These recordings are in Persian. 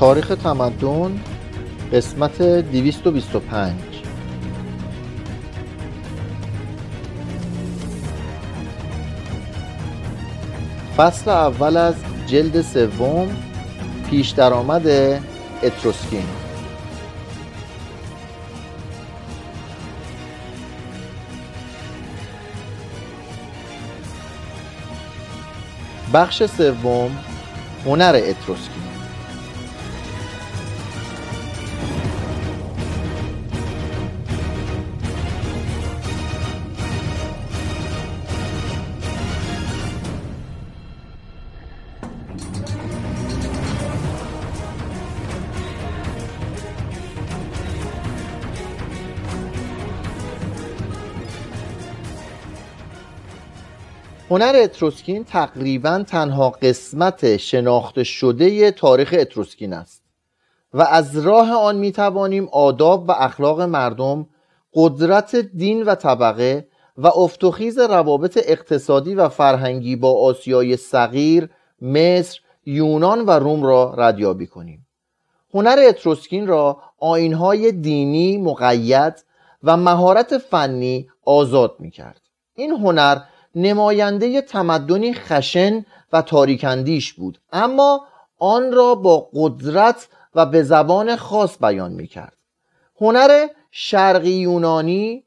تاریخ تمدن قسمت 225 فصل اول از جلد سوم پیش درآمد اتروسکین. بخش سوم هنر اتروسکین. هنر اتروسکین تقریبا تنها قسمت شناخته شده تاریخ اتروسکین است و از راه آن می توانیم آداب و اخلاق مردم قدرت دین و طبقه و افتخیز روابط اقتصادی و فرهنگی با آسیای صغیر، مصر، یونان و روم را ردیابی کنیم. هنر اتروسکین را آینهای دینی مقید و مهارت فنی آزاد می کرد این هنر نماینده تمدنی خشن و تاریکندیش بود. اما آن را با قدرت و به زبان خاص بیان می کرد هنر شرقی یونانی،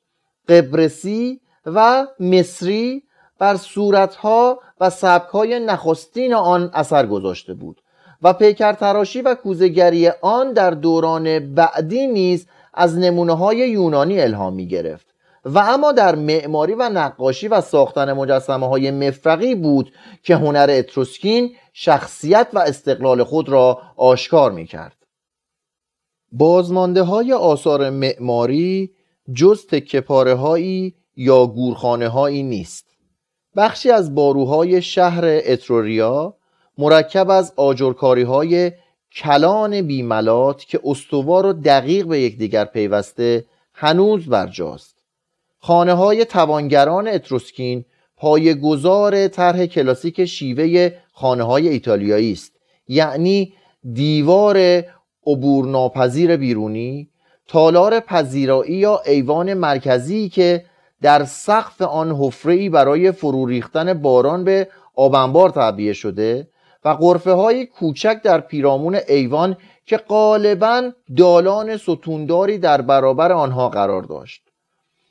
قبرسی و مصری بر صورتها و سبکهای نخستین آن اثر گذاشته بود و پیکر تراشی و کوزگری آن در دوران بعدی نیز از نمونه های یونانی الهام می گرفت و اما در معماری و نقاشی و ساختن مجسمه های مفرقی بود که هنر اتروسکین شخصیت و استقلال خود را آشکار می کرد بازمانده های آثار معماری جز تکپاره هایی یا گورخانه هایی نیست. بخشی از باروهای شهر اتروریا مرکب از آجرکاری های کلان بیملات که استوار و دقیق به یکدیگر پیوسته هنوز برجاست. خانه های توانگران اتروسکین گذار طرح کلاسیک شیوه خانه های ایتالیایی است. یعنی دیوار عبورناپذیر بیرونی تالار پذیرایی یا ایوان مرکزی که در سقف آن حفره برای فرو ریختن باران به آبنبار تعبیه شده و قرفه های کوچک در پیرامون ایوان که غالبا دالان ستونداری در برابر آنها قرار داشت.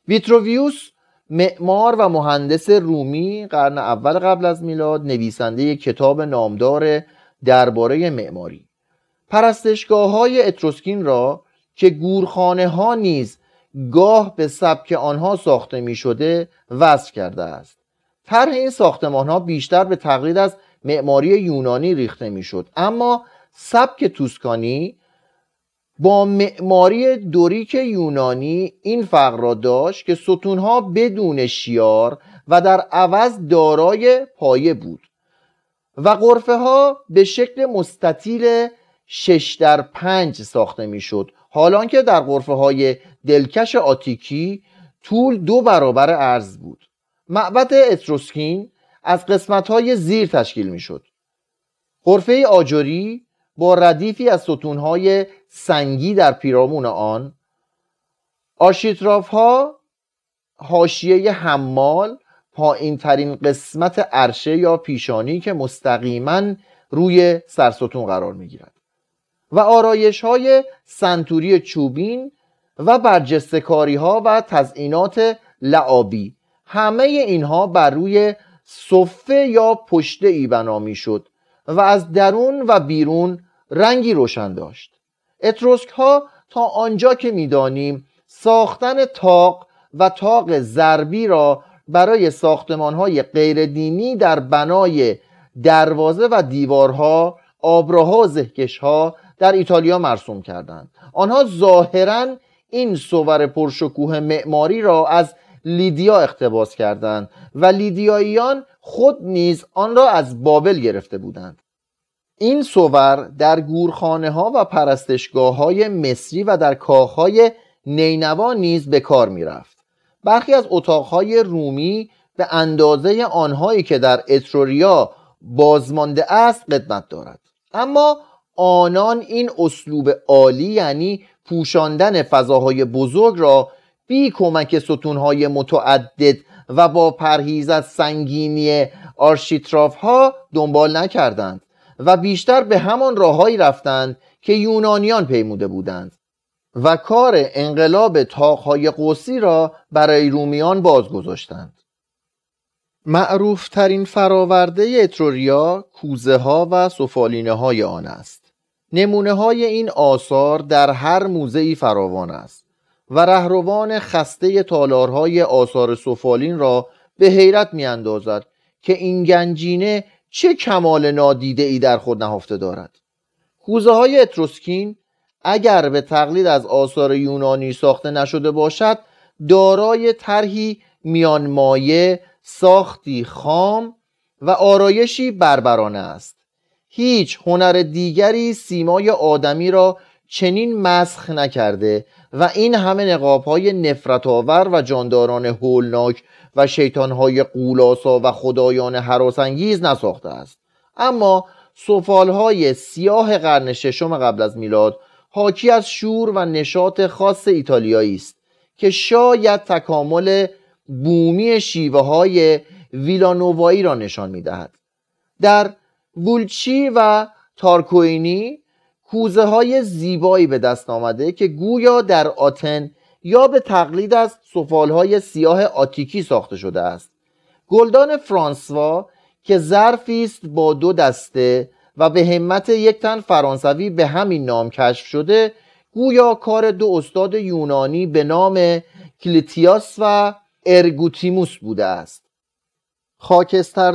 ویتروویوس معمار و مهندس رومی قرن اول قبل از میلاد نویسنده کتاب نامدار درباره معماری. پرستشگاه های اتروسکین را که گورخانه ها نیز گاه به سبک آنها ساخته می شده وصف کرده است. طرح این ساختمان ها بیشتر به تقلید از معماری یونانی ریخته می شد اما سبک توسکانی با معماری دوریک یونانی این فرق را داشت که ستونها بدون شیار و در عوض دارای پایه بود و قرفه ها به شکل مستطیل شش در پنج ساخته می‌شد. حالان که در قرفه های دلکش آتیکی طول دو برابر عرض بود. معبد اتروسکین از قسمت های زیر تشکیل می شد قرفه آجوری با ردیفی از ستونهای سنگی در پیرامون آن آشیتراف ها حاشیه حمال پایین ترین قسمت عرشه یا پیشانی که مستقیما روی سرستون قرار می گیرد و آرایش های سنتوری چوبین و برجستکاری ها و تزئینات لعابی. همه اینها بر روی صفه یا پشته ای بنا شد و از درون و بیرون رنگی روشن داشت. اتروسک ها تا آنجا که می‌دانیم ساختن تاق و تاق ضربی را برای ساختمان های غیر دینی در بنای دروازه و دیوارها آبراها و ها در ایتالیا مرسوم کردند. آنها ظاهرا این صور پرشکوه معماری را از لیدیا اقتباس کردند و لیدیاییان خود نیز آن را از بابل گرفته بودند. این صور در گورخانه ها و پرستشگاه های مصری و در کاخهای نینوا نیز به کار می رفت برخی از اتاقهای رومی به اندازه آنهایی که در اتروریا بازمانده است قدمت دارد. اما آنان این اسلوب عالی یعنی پوشاندن فضاهای بزرگ را بی کمک ستونهای متعدد و با پرهیز از سنگینی آرشیتراف ها دنبال نکردند. و بیشتر به همان راههایی رفتند که یونانیان پیموده بودند و کار انقلاب تاقهای قوسی را برای رومیان بازگذاشتند. معروف ترین فراورده اتروریا کوزه ها و سفالینه های آن است. نمونه های این آثار در هر موزه فراوان است و رهروان خسته تالارهای آثار سفالین را به حیرت می اندازد که این گنجینه چه کمال نادیده ای در خود نهفته دارد؟ کوزه های اتروسکین اگر به تقلید از آثار یونانی ساخته نشده باشد دارای طرحی میانمایه ساختی خام و آرایشی بربرانه است. هیچ هنر دیگری سیمای آدمی را چنین مسخ نکرده و این همه نقاب های نفرت آور و جانداران هولناک و شیطان های قولاسا و خدایان حراسانگیز نساخته است اما سفال های سیاه قرن ششم قبل از میلاد حاکی از شور و نشاط خاص ایتالیایی است که شاید تکامل بومی شیوه های ویلانووایی را نشان می دهد. در بولچی و تارکوینی کوزه های زیبایی به دست آمده که گویا در آتن یا به تقلید از سفال های سیاه آتیکی ساخته شده است. گلدان فرانسوا که ظرفی است با دو دسته و به همت یک تن فرانسوی به همین نام کشف شده گویا کار دو استاد یونانی به نام کلیتیاس و ارگوتیموس بوده است.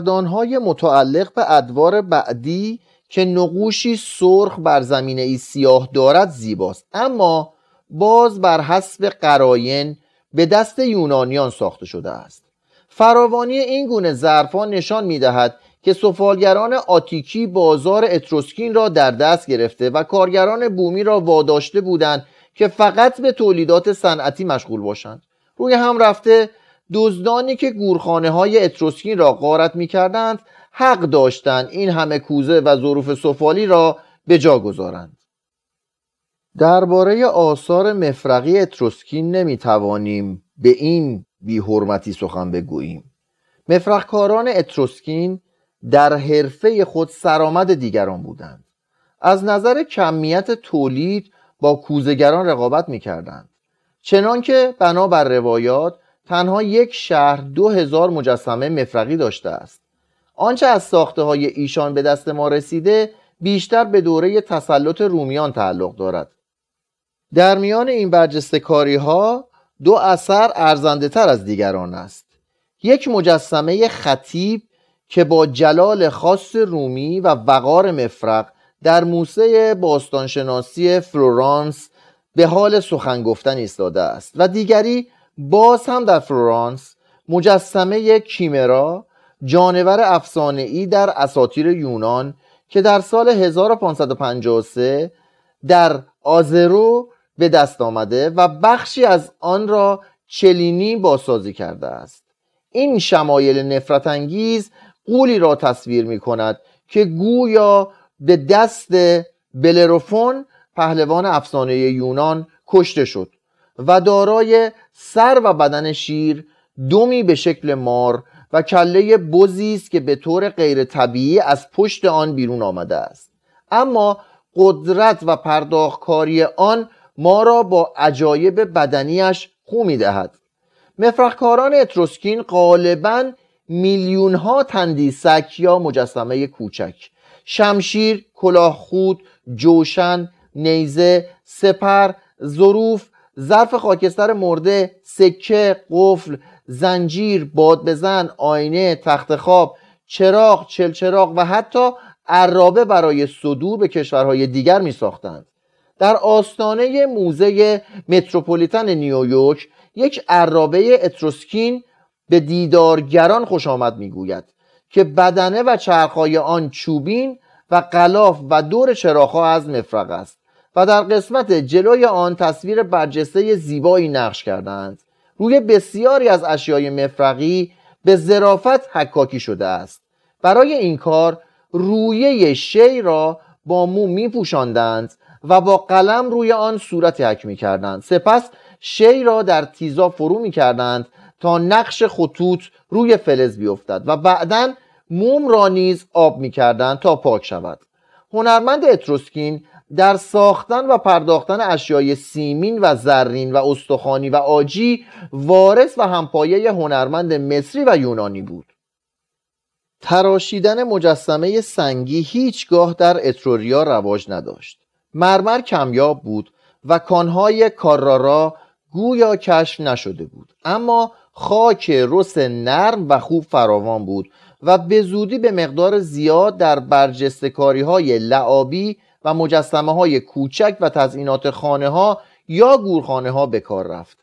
های متعلق به ادوار بعدی که نقوشی سرخ بر زمینه ای سیاه دارد زیباست. اما باز بر حسب قراین به دست یونانیان ساخته شده است. فراوانی این گونه ظرفان نشان می دهد که سفالگران آتیکی بازار اتروسکین را در دست گرفته و کارگران بومی را واداشته بودند که فقط به تولیدات صنعتی مشغول باشند. روی هم رفته دزدانی که گورخانه های اتروسکین را غارت می کردند حق داشتند این همه کوزه و ظروف سفالی را به جا گذارند. درباره آثار مفرقی نمی توانیم به این بیحرمتی سخن بگوییم. مفرقکاران اتروسکین در حرفه خود سرآمد دیگران بودند. از نظر کمیت تولید با کوزگران رقابت می کردند چنان که بنابر روایات تنها یک شهر دو هزار مجسمه مفرقی داشته است. آنچه از ساخته های ایشان به دست ما رسیده بیشتر به دوره تسلط رومیان تعلق دارد. در میان این برجسته کاری ها دو اثر ارزنده تر از دیگران است. یک مجسمه خطیب که با جلال خاص رومی و وقار مفرق در موزه باستانشناسی فلورانس به حال سخن گفتن ایستاده است و دیگری باز هم در فلورانس مجسمه کیمرا جانور افسانه ای در اساطیر یونان که در سال 1553 در آزرو به دست آمده و بخشی از آن را چلینی بازسازی کرده است. این شمایل نفرت انگیز قولی را تصویر می کند که گویا به دست بلروفون پهلوان افسانه یونان کشته شد و دارای سر و بدن شیر دومی به شکل مار و کله بزی است که به طور غیر طبیعی از پشت آن بیرون آمده است. اما قدرت و پرداختکاری آن ما را با عجایب بدنیش خو می دهد. مفرخکاران اتروسکین غالبا میلیون ها تندیسک یا مجسمه کوچک. شمشیر، کلاه خود، جوشن، نیزه، سپر، ظروف، ظرف خاکستر مرده، سکه، قفل، زنجیر، باد بزن، آینه، تخت خواب، چراغ، چلچراغ و حتی عرابه برای صدور به کشورهای دیگر می ساختند. در آستانه موزه متروپولیتن نیویورک یک عرابه اتروسکین به دیدارگران خوش آمد می‌گوید که بدنه و چرخهای آن چوبین و قلاف و دور چراغها از مفرق است و در قسمت جلوی آن تصویر برجسته زیبایی نقش کردند. روی بسیاری از اشیای مفرقی به ظرافت حکاکی شده است. برای این کار رویه شی را با مو می و با قلم روی آن صورت حک می کردند سپس شی را در تیزا فرو می کردند تا نقش خطوط روی فلز بیفتد و بعدا موم را نیز آب می کردند تا پاک شود. هنرمند اتروسکین در ساختن و پرداختن اشیای سیمین و زرین و استخوانی و آجی وارث و همپایه هنرمند مصری و یونانی بود. تراشیدن مجسمه سنگی هیچگاه در اتروریا رواج نداشت. مرمر کمیاب بود و کانهای کارارا گویا کشف نشده بود. اما خاک رس نرم و خوب فراوان بود و به زودی به مقدار زیاد در برجستکاری های لعابی و مجسمه های کوچک و تزئینات خانه ها یا گورخانه ها به کار رفت.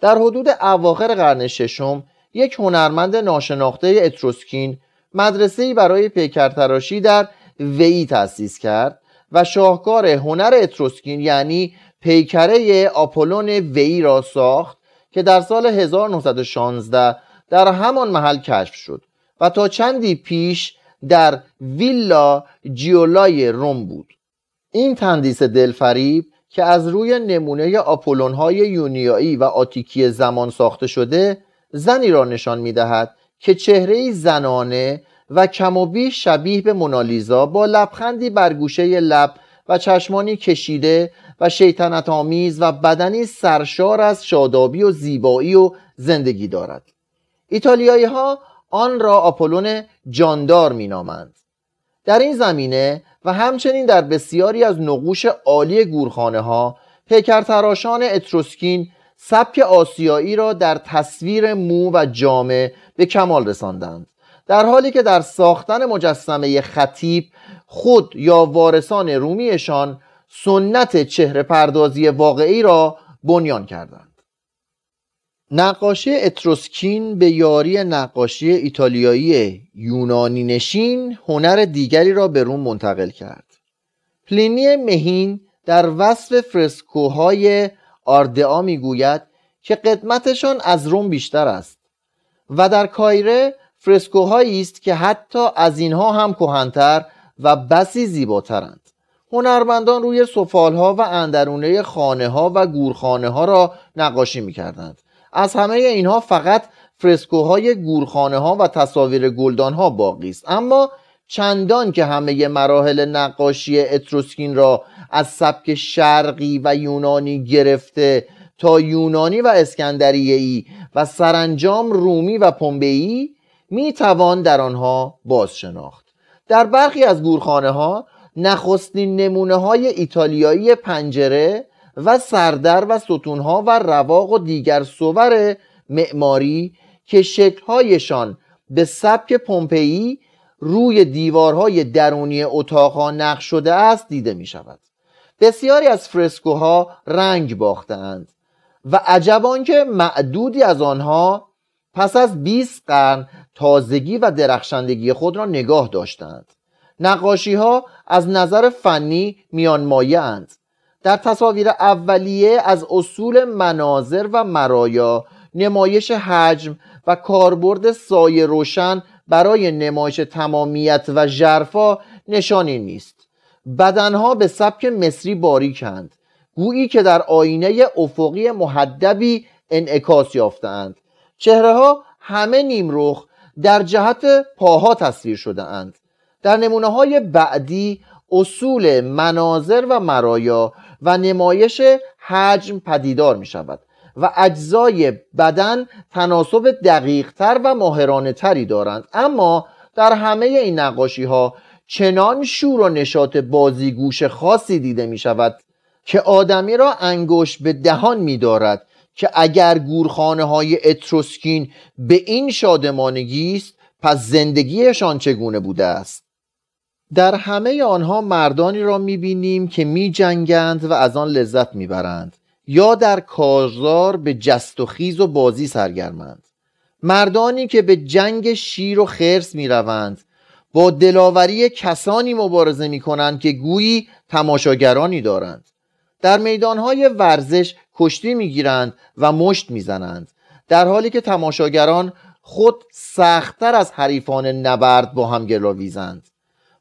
در حدود اواخر قرن ششم یک هنرمند ناشناخته اتروسکین مدرسه برای پیکرتراشی در وی تأسیس کرد و شاهکار هنر اتروسکین یعنی پیکره آپولون وی را ساخت که در سال 1916 در همان محل کشف شد و تا چندی پیش در ویلا جیولای روم بود. این تندیس دلفریب که از روی نمونه آپولون های یونیایی و آتیکی زمان ساخته شده زنی را نشان می دهد که چهره زنانه و کم و بیش شبیه به مونالیزا با لبخندی بر گوشه لب و چشمانی کشیده و شیطنت آمیز و بدنی سرشار از شادابی و زیبایی و زندگی دارد. ایتالیایی ها آن را آپولون جاندار مینامند. در این زمینه و همچنین در بسیاری از نقوش عالی گورخانه ها پیکرتراشان اتروسکین سبک آسیایی را در تصویر مو و جامه به کمال رساندند. در حالی که در ساختن مجسمه خطیب خود یا وارثان رومیشان سنت چهره پردازی واقعی را بنیان کردند. نقاشی اتروسکین به یاری نقاشی ایتالیایی یونانی نشین هنر دیگری را به روم منتقل کرد پلینی مهین در وصف فرسکوهای آردعا می‌گوید که قدمتشان از روم بیشتر است و در کایره فرسکوهایی است که حتی از اینها هم کهنتر و بسی زیباترند هنرمندان روی سفالها و اندرونه خانه ها و گورخانه ها را نقاشی می کردند. از همه اینها فقط فرسکوهای گورخانه ها و تصاویر گلدان ها باقی است. اما چندان که همه مراحل نقاشی اتروسکین را از سبک شرقی و یونانی گرفته تا یونانی و اسکندریه‌ای و سرانجام رومی و پومبئی می توان در آنها باز شناخت در برخی از گورخانه ها نخستین نمونه های ایتالیایی پنجره و سردر و ستونها و رواق و دیگر صور معماری که شکلهایشان به سبک پومپئی روی دیوارهای درونی اتاقها نقش شده است دیده می شود بسیاری از فرسکوها رنگ باختند و عجب که معدودی از آنها پس از 20 قرن تازگی و درخشندگی خود را نگاه داشتند نقاشی ها از نظر فنی میان اند در تصاویر اولیه از اصول مناظر و مرایا نمایش حجم و کاربرد سایه روشن برای نمایش تمامیت و ژرفا نشانی نیست. بدنها به سبک مصری باریکند. گویی که در آینه افقی محدبی انعکاس یافتهاند. چهره ها همه نیمرخ در جهت پاها تصویر شده اند در نمونه های بعدی اصول مناظر و مرایا و نمایش حجم پدیدار می شود و اجزای بدن تناسب دقیق تر و ماهرانه تری دارند. اما در همه این نقاشی ها چنان شور و نشاط بازیگوش خاصی دیده می شود که آدمی را انگشت به دهان می دارد که اگر گورخانه های اتروسکین به این شادمانگی است پس زندگیشان چگونه بوده است؟ در همه آنها مردانی را می‌بینیم که می جنگند و از آن لذت می‌برند یا در کارزار به جست و خیز و بازی سرگرمند. مردانی که به جنگ شیر و خرس می‌روند با دلاوری کسانی مبارزه می کنند که گویی تماشاگرانی دارند. در میدانهای ورزش کشتی می‌گیرند و مشت می‌زنند در حالی که تماشاگران خود سختتر از حریفان نبرد با هم گلاویزند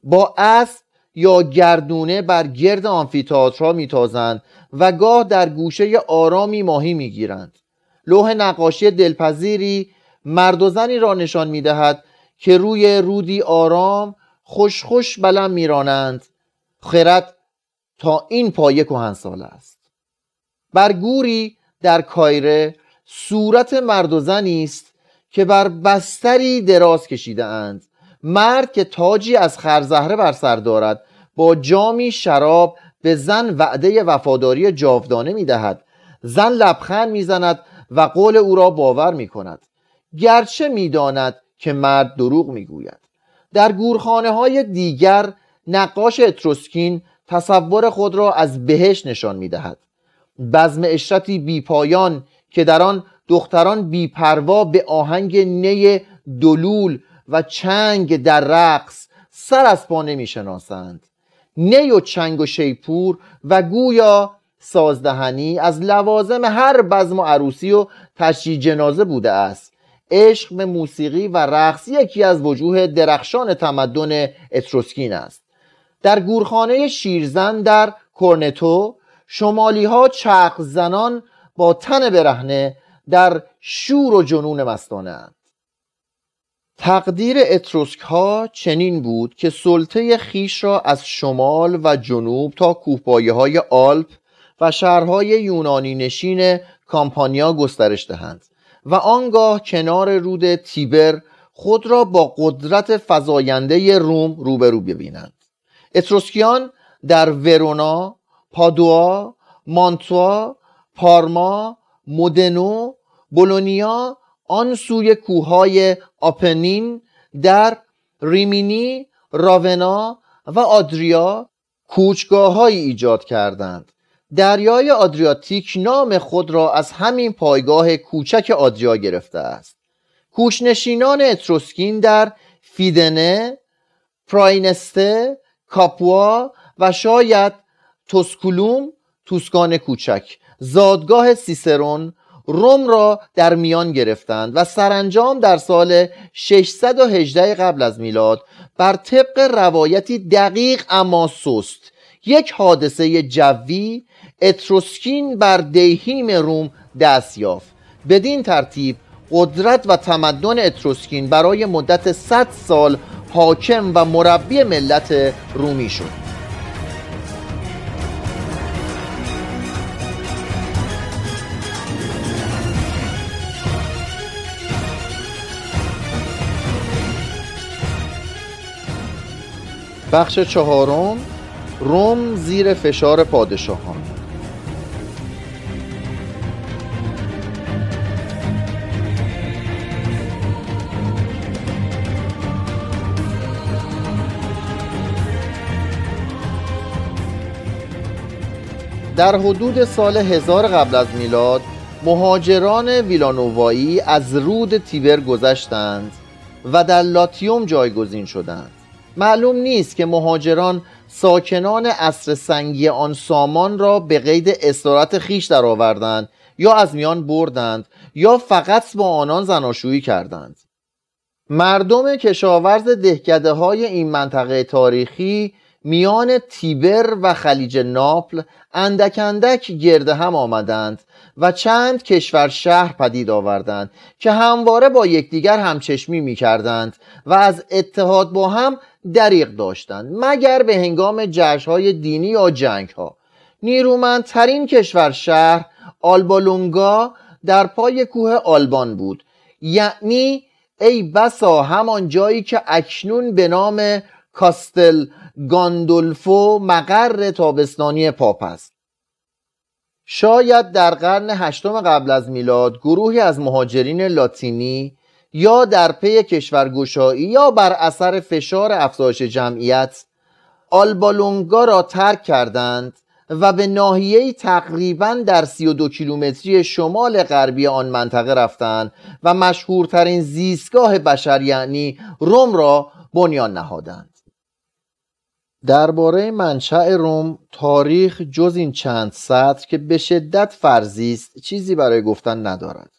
با اسب یا گردونه بر گرد آمفیتاترها میتازند و گاه در گوشه آرامی ماهی می‌گیرند. لوح نقاشی دلپذیری مرد و زنی را نشان می‌دهد که روی رودی آرام خوش خوش بلم میرانند. خرد تا این پایه کهنسال است. بر گوری در کایره صورت مرد و زنی است که بر بستری دراز کشیده اند مرد که تاجی از خرزهره بر سر دارد با جامی شراب به زن وعده وفاداری جاودانه می دهد زن لبخند می‌زند و قول او را باور می کند گرچه می‌داند که مرد دروغ می‌گوید. در گورخانه های دیگر نقاش اتروسکین تصور خود را از بهش نشان می‌دهد. بزم اشرتی بیپایان که در آن دختران بیپروا به آهنگ نی دلول و چنگ در رقص سر از پا نمی‌شناسند. نی و چنگ و شیپور و گویا سازدهنی از لوازم هر بزم و عروسی و تشییع جنازه بوده است. عشق به موسیقی و رقص یکی از وجوه درخشان تمدن اتروسکین است. در گورخانه شیرزن در کورنتو شمالی ها چرخ زنان با تن برهنه در شور و جنون مستانه تقدیر اتروسک ها چنین بود که سلطه خیش را از شمال و جنوب تا کوهپایه های آلپ و شهرهای یونانی نشین کامپانیا گسترش دهند و آنگاه کنار رود تیبر خود را با قدرت فزاینده روم روبرو ببینند. اتروسکیان در ورونا، پادوا، مانتوا، پارما، مودنو، بولونیا آن سوی کوههای آپنین در ریمینی، راونا و آدریا کوچگاه ایجاد کردند. دریای آدریاتیک نام خود را از همین پایگاه کوچک آدریا گرفته است. کوشنشینان اتروسکین در فیدنه، پراینسته، کاپوا و شاید توسکولوم توسکان کوچک زادگاه سیسرون روم را در میان گرفتند و سرانجام در سال 618 قبل از میلاد بر طبق روایتی دقیق اما سست. یک حادثه جوی اتروسکین بر دیهیم روم دست یافت. بدین ترتیب قدرت و تمدن اتروسکین برای مدت 100 سال حاکم و مربی ملت رومی شد. بخش چهارم روم زیر فشار پادشاهان. در حدود سال هزار قبل از میلاد مهاجران ویلانووایی از رود تیبر گذشتند و در لاتیوم جایگزین شدند. معلوم نیست که مهاجران ساکنان اصر سنگی آن سامان را به قید اسارت خیش درآوردند یا از میان بردند یا فقط با آنان زناشویی کردند. مردم کشاورز دهکده های این منطقه تاریخی میان تیبر و خلیج ناپل اندک اندک گرده هم آمدند و چند کشور شهر پدید آوردند که همواره با یکدیگر همچشمی می کردند و از اتحاد با هم دریق داشتند مگر به هنگام های دینی یا جنگ ها نیرومندترین کشور شهر آلبالونگا در پای کوه آلبان بود. یعنی ای بسا همان جایی که اکنون به نام کاستل گاندولفو مقر تابستانی پاپ است. شاید در قرن هشتم قبل از میلاد گروهی از مهاجرین لاتینی یا در پی کشورگشایی یا بر اثر فشار افزایش جمعیت آلبالونگا را ترک کردند و به ناحیه تقریبا در 32 کیلومتری شمال غربی آن منطقه رفتند و مشهورترین زیستگاه بشر یعنی روم را بنیان نهادند. درباره منشأ روم تاریخ جز این چند سطر که به شدت فرضی است چیزی برای گفتن ندارد.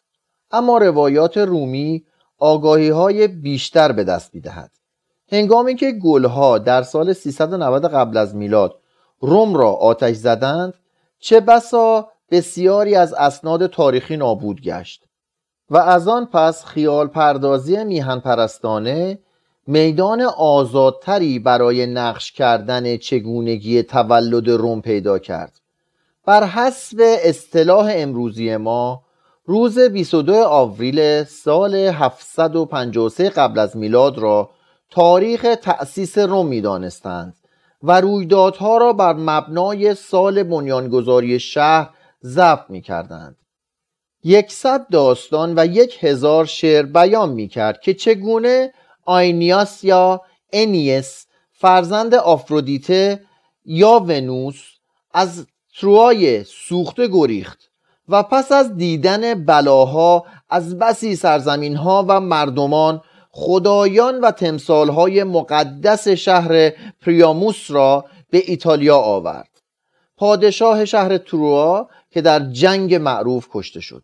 اما روایات رومی آگاهی های بیشتر به دست می‌دهد. هنگامی که گلها در سال 390 قبل از میلاد روم را آتش زدند چه بسا بسیاری از اسناد تاریخی نابود گشت و از آن پس خیال پردازی میهن پرستانه میدان آزادتری برای نقش کردن چگونگی تولد روم پیدا کرد. بر حسب اصطلاح امروزی ما روز 22 آوریل سال 753 قبل از میلاد را تاریخ تأسیس روم می دانستند و رویدادها را بر مبنای سال بنیانگذاری شهر ضبط می کردند یکصد داستان و یک هزار شعر بیان می کرد که چگونه آینیاس یا انیس فرزند آفرودیته یا ونوس از تروای سوخته گریخت. و پس از دیدن بلاها از بسی سرزمین ها و مردمان خدایان و تمثالهای مقدس شهر پریاموس را به ایتالیا آورد. پادشاه شهر تروا که در جنگ معروف کشته شد.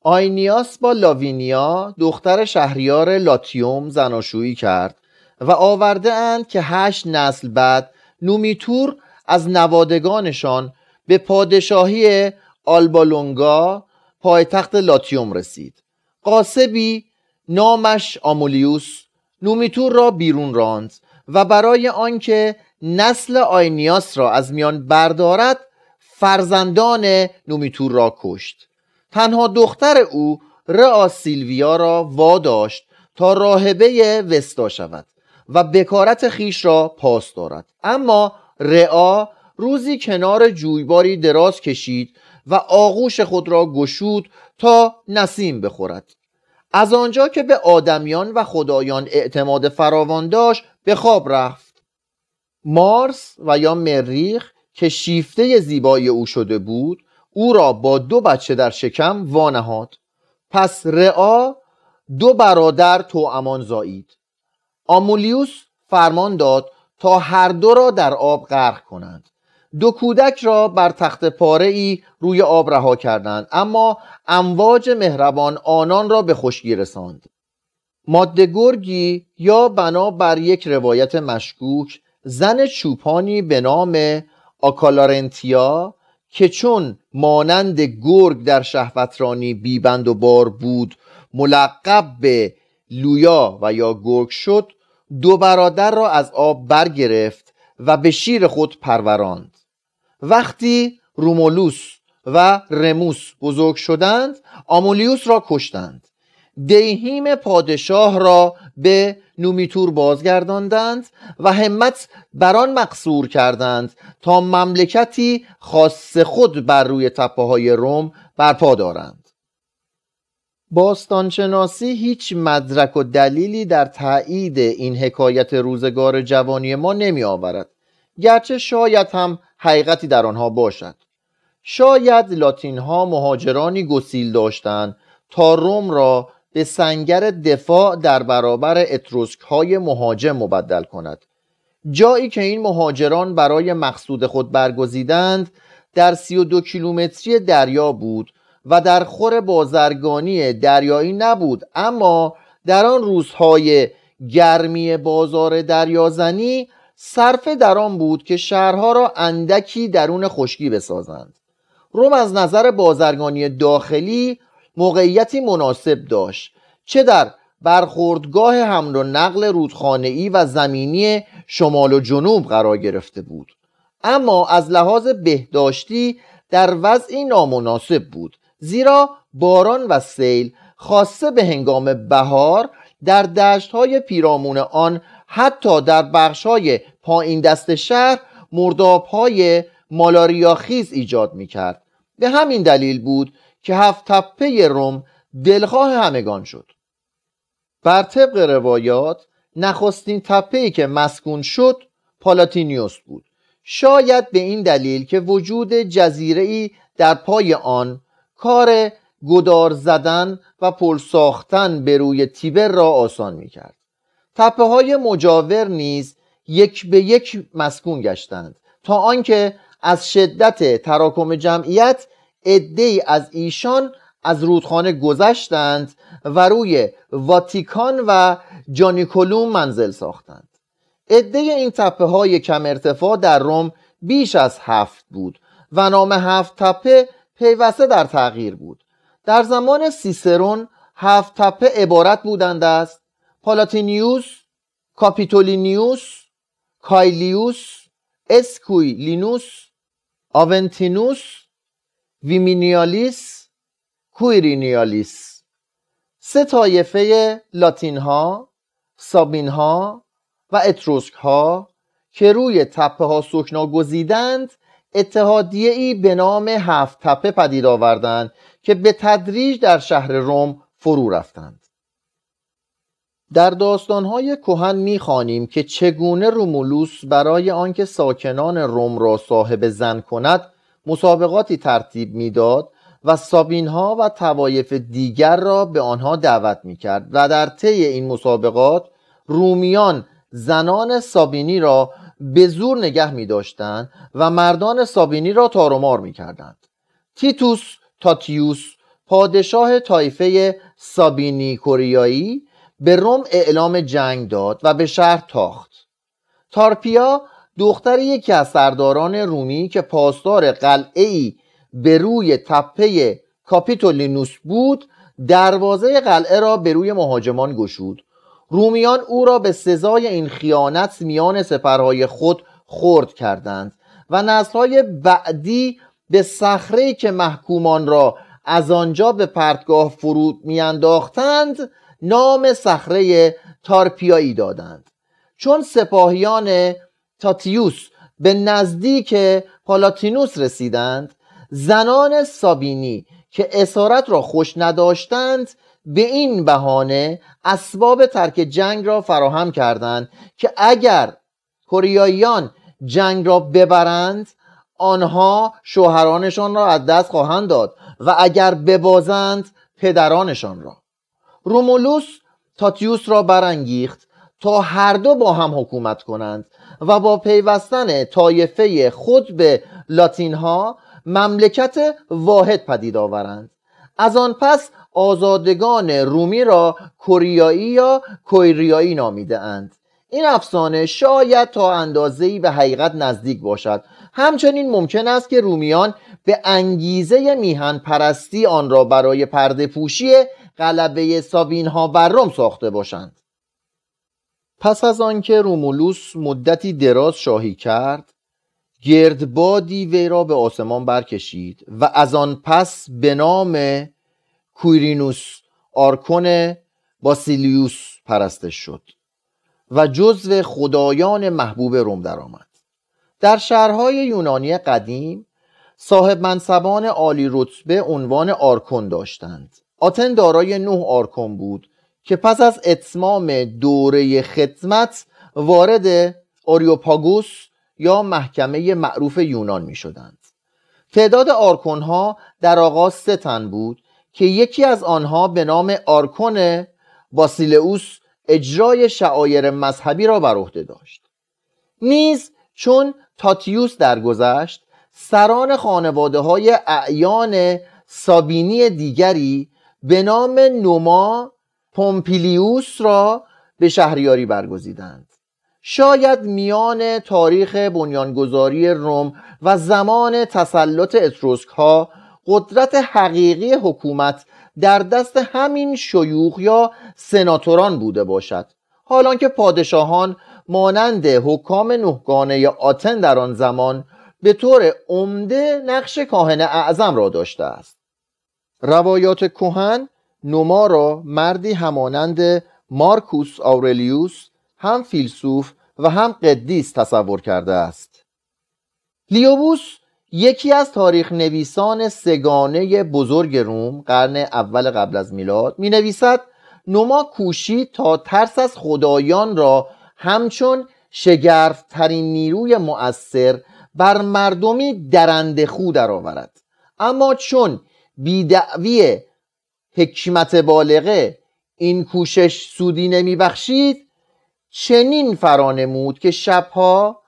آینیاس با لاوینیا دختر شهریار لاتیوم زناشویی کرد و آورده اند که هشت نسل بعد نومیتور از نوادگانشان به پادشاهی آلبالونگا پایتخت لاتیوم رسید. غاصبی نامش آمولیوس نومیتور را بیرون راند و برای آنکه نسل آینیاس را از میان بردارد فرزندان نومیتور را کشت. تنها دختر او رعا سیلویا را واداشت تا راهبه وستا شود و بکارت خیش را پاس دارد. اما رعا روزی کنار جویباری دراز کشید و آغوش خود را گشود تا نسیم بخورد. از آنجا که به آدمیان و خدایان اعتماد فراوان داشت به خواب رفت. مارس و یا مریخ که شیفته زیبایی او شده بود او را با دو بچه در شکم وانهاد. پس رعا دو برادر تو امان زایید. آمولیوس فرمان داد تا هر دو را در آب غرق کنند. دو کودک را بر تخت پاره ای روی آب رها کردند اما امواج مهربان آنان را به خشکی رساند. ماده گرگی یا بنا بر یک روایت مشکوک زن چوپانی به نام آکالارنتیا که چون مانند گرگ در شهوترانی بیبند و بار بود ملقب به لویا و یا گرگ شد دو برادر را از آب برگرفت و به شیر خود پروراند. وقتی رومولوس و رموس بزرگ شدند آمولیوس را کشتند. دیهیم پادشاه را به نومیتور بازگرداندند و همت بر آن مقصور کردند تا مملکتی خاص خود بر روی تپه های روم برپا دارند. باستانشناسی هیچ مدرک و دلیلی در تایید این حکایت روزگار جوانی ما نمی آورد گرچه شاید هم حقیقتی در آنها باشد شاید لاتین ها مهاجرانی گسیل داشتند تا روم را به سنگر دفاع در برابر اتروسک های مهاجم مبدل کند. جایی که این مهاجران برای مقصود خود برگزیدند در سی و دو کیلومتری دریا بود و در خور بازرگانی دریایی نبود اما در آن روزهای گرمی بازار دریازنی صرف در آن بود که شهرها را اندکی درون خشکی بسازند. روم از نظر بازرگانی داخلی موقعیتی مناسب داشت چه در برخوردگاه حمل و نقل رودخانه‌ای و زمینی شمال و جنوب قرار گرفته بود. اما از لحاظ بهداشتی در وضعی نامناسب بود زیرا باران و سیل خاصه به هنگام بهار در دشتهای پیرامون آن حتی در بخشهای پایین دست شهر مردابهای مالاریاخیز ایجاد می کرد به همین دلیل بود که هفت تپه روم دلخواه همگان شد. بر طبق روایات نخستین تپه‌ای که مسکون شد پالاتینیوس بود. شاید به این دلیل که وجود جزیره در پای آن کار گدار زدن و پل ساختن به روی تیبر را آسان می کرد تپه های مجاور نیز یک به یک مسکون گشتند. تا آنکه از شدت تراکم جمعیت عده از ایشان از رودخانه گذشتند و روی واتیکان و جانیکولوم منزل ساختند. عده این تپه های کم ارتفاع در روم بیش از هفت بود و نام هفت تپه پیوسته در تغییر بود. در زمان سیسرون هفت تپه عبارت بودند است. پالاتینیوس کاپیتولینیوس کایلیوس اسکوی لینوس آونتینوس ویمینیالیس کویرینیالیس سه طایفه لاتین ها سابین ها و اتروسک ها که روی تپه ها سکنا گزیدند اتحادیه ای به نام هفت تپه پدید آوردند که به تدریج در شهر روم فرو رفتند. در داستانهای کهن می‌خوانیم که چگونه رومولوس برای آنکه ساکنان روم را صاحب زن کند مسابقاتی ترتیب می‌داد و سابین ها و توایف دیگر را به آنها دعوت می‌کرد و در طی این مسابقات رومیان زنان سابینی را به زور نگه می و مردان سابینی را تارومار می کردند. تیتوس تاتیوس پادشاه طایفه سابینی کوریایی به روم اعلام جنگ داد و به شهر تاخت. تارپیا دختر یکی از سرداران رومی که پاسدار قلعه ای به روی تپه کاپیتولینوس بود دروازه قلعه را به روی مهاجمان گشود. رومیان او را به سزای این خیانت میان سپرهای خود خرد کردند و نسلهای بعدی به صخره که محکومان را از آنجا به پرتگاه فرود میانداختند نام صخره تارپیایی دادند. چون سپاهیان تاتیوس به نزدیک پالاتینوس رسیدند زنان سابینی که اسارت را خوش نداشتند به این بهانه اسباب ترک جنگ را فراهم کردند که اگر کوریاییان جنگ را ببرند آنها شوهرانشان را از دست خواهند داد و اگر ببازند پدرانشان را. رومولوس تاتیوس را برانگیخت تا هر دو با هم حکومت کنند و با پیوستن طایفه خود به لاتین ها مملکت واحد پدید آورند. از آن پس آزادگان رومی را کوریایی یا کویریایی نامیده اند این افسانه شاید تا اندازه‌ای به حقیقت نزدیک باشد. همچنین ممکن است که رومیان به انگیزه میهن پرستی آن را برای پرده پوشی غلبه سابین ها بر روم ساخته باشند. پس از آنکه رومولوس مدتی دراز شاهی کرد گردبادی وی را به آسمان برکشید و از آن پس به نام کویرینوس آرکون باسیلیوس پرستش شد و جزو خدایان محبوب روم درآمد. در شهرهای یونانی قدیم صاحب منصبان عالی رتبه عنوان آرکون داشتند. آتن دارای نه آرکون بود که پس از اتمام دوره خدمت وارد آریوپاگوس یا محکمه معروف یونان می شدند تعداد آرکون ها در آغاز سه تن بود که یکی از آنها به نام آرکون باسیلئوس اجرای شعایر مذهبی را بر عهده داشت. نیز چون تاتیوس درگذشت سران خانواده های اعیان سابینی دیگری به نام نوما پومپیلیوس را به شهریاری برگزیدند. شاید میان تاریخ بنیانگذاری روم و زمان تسلط اتروسک ها قدرت حقیقی حکومت در دست همین شیوخ یا سناتوران بوده باشد. حالان که پادشاهان مانند حکام نهگانه آتن در آن زمان به طور عمده نقش کاهن اعظم را داشته است. روایات کهن نوما را مردی همانند مارکوس آورلیوس هم فیلسوف و هم قدیس تصور کرده است. لیوبوس یکی از تاریخ نویسان سگانه بزرگ روم قرن اول قبل از میلاد می نویسد نوما کوشید تا ترس از خدایان را همچون شگرفترین نیروی مؤثر بر مردمی درنده خو درآورد. اما چون بیدعوی حکمت بالغه. این کوشش سودی نمیبخشید. چنین فرانمود که شبها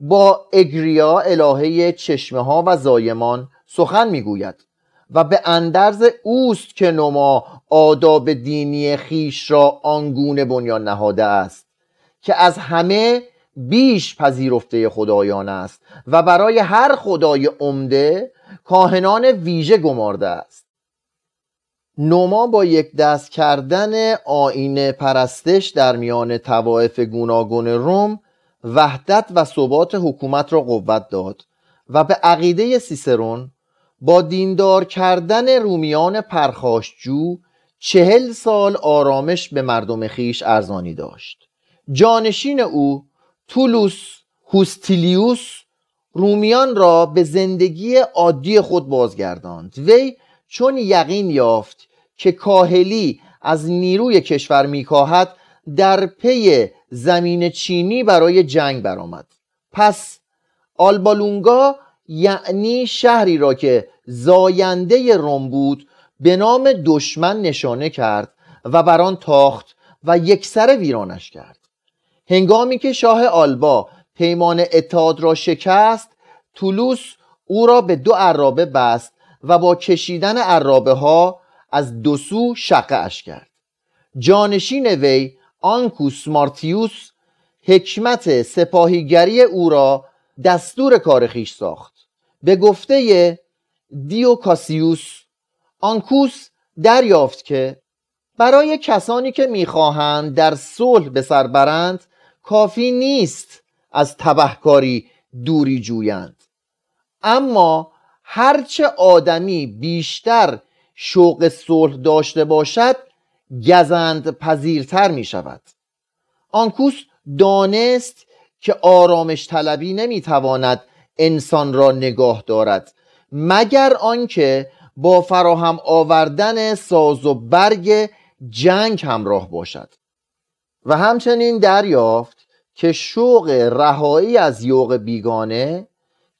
با اگریا الهه چشمه ها و زایمان سخن می‌گوید و به اندرز اوست که نما آداب دینی خیش را آنگونه بنیان نهاده است که از همه بیش پذیرفته خدایان است و برای هر خدای عمده کاهنان ویژه گمارده است. نوما با یک دست کردن آین پرستش در میان توائف گوناگون روم وحدت و ثبات حکومت را قوت داد و به عقیده سیسرون با دیندار کردن رومیان پرخاشجو چهل سال آرامش به مردم خیش ارزانی داشت. جانشین او تولوس هوستیلیوس رومیان را به زندگی عادی خود بازگرداند. وی چون یقین یافت که کاهلی از نیروی کشور میکاهد در پی زمین چینی برای جنگ برآمد. پس آلبالونگا یعنی شهری را که زاینده روم بود به نام دشمن نشانه کرد و بر آن تاخت و یکسر ویرانش کرد. هنگامی که شاه آلبا پیمان اتحاد را شکست تولوس او را به دو عرابه بست و با کشیدن عرابه ها از دو سو شقه اش کرد. جانشین وی آنکوس مارتیوس حکمت سپاهیگری او را دستور کار خیش ساخت. به گفته دیوکاسیوس آنکوس دریافت که برای کسانی که می‌خواهند در صلح به سر برند کافی نیست از تبهکاری دوری جویند. اما هرچه آدمی بیشتر شوق صلح داشته باشد گزند پذیرتر می شود. آنکوس دانست که آرامش طلبی نمی تواند انسان را نگاه دارد مگر آنکه با فراهم آوردن ساز و برگ جنگ همراه باشد. و همچنین دریافت که شوق رهایی از یوق بیگانه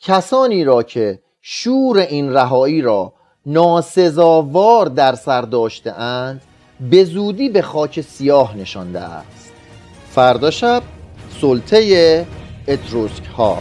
کسانی را که شور این رهایی را ناسزاوار در سر داشته اند به زودی به خاک سیاه نشانده است. فردا شب سلطه اتروسک ها.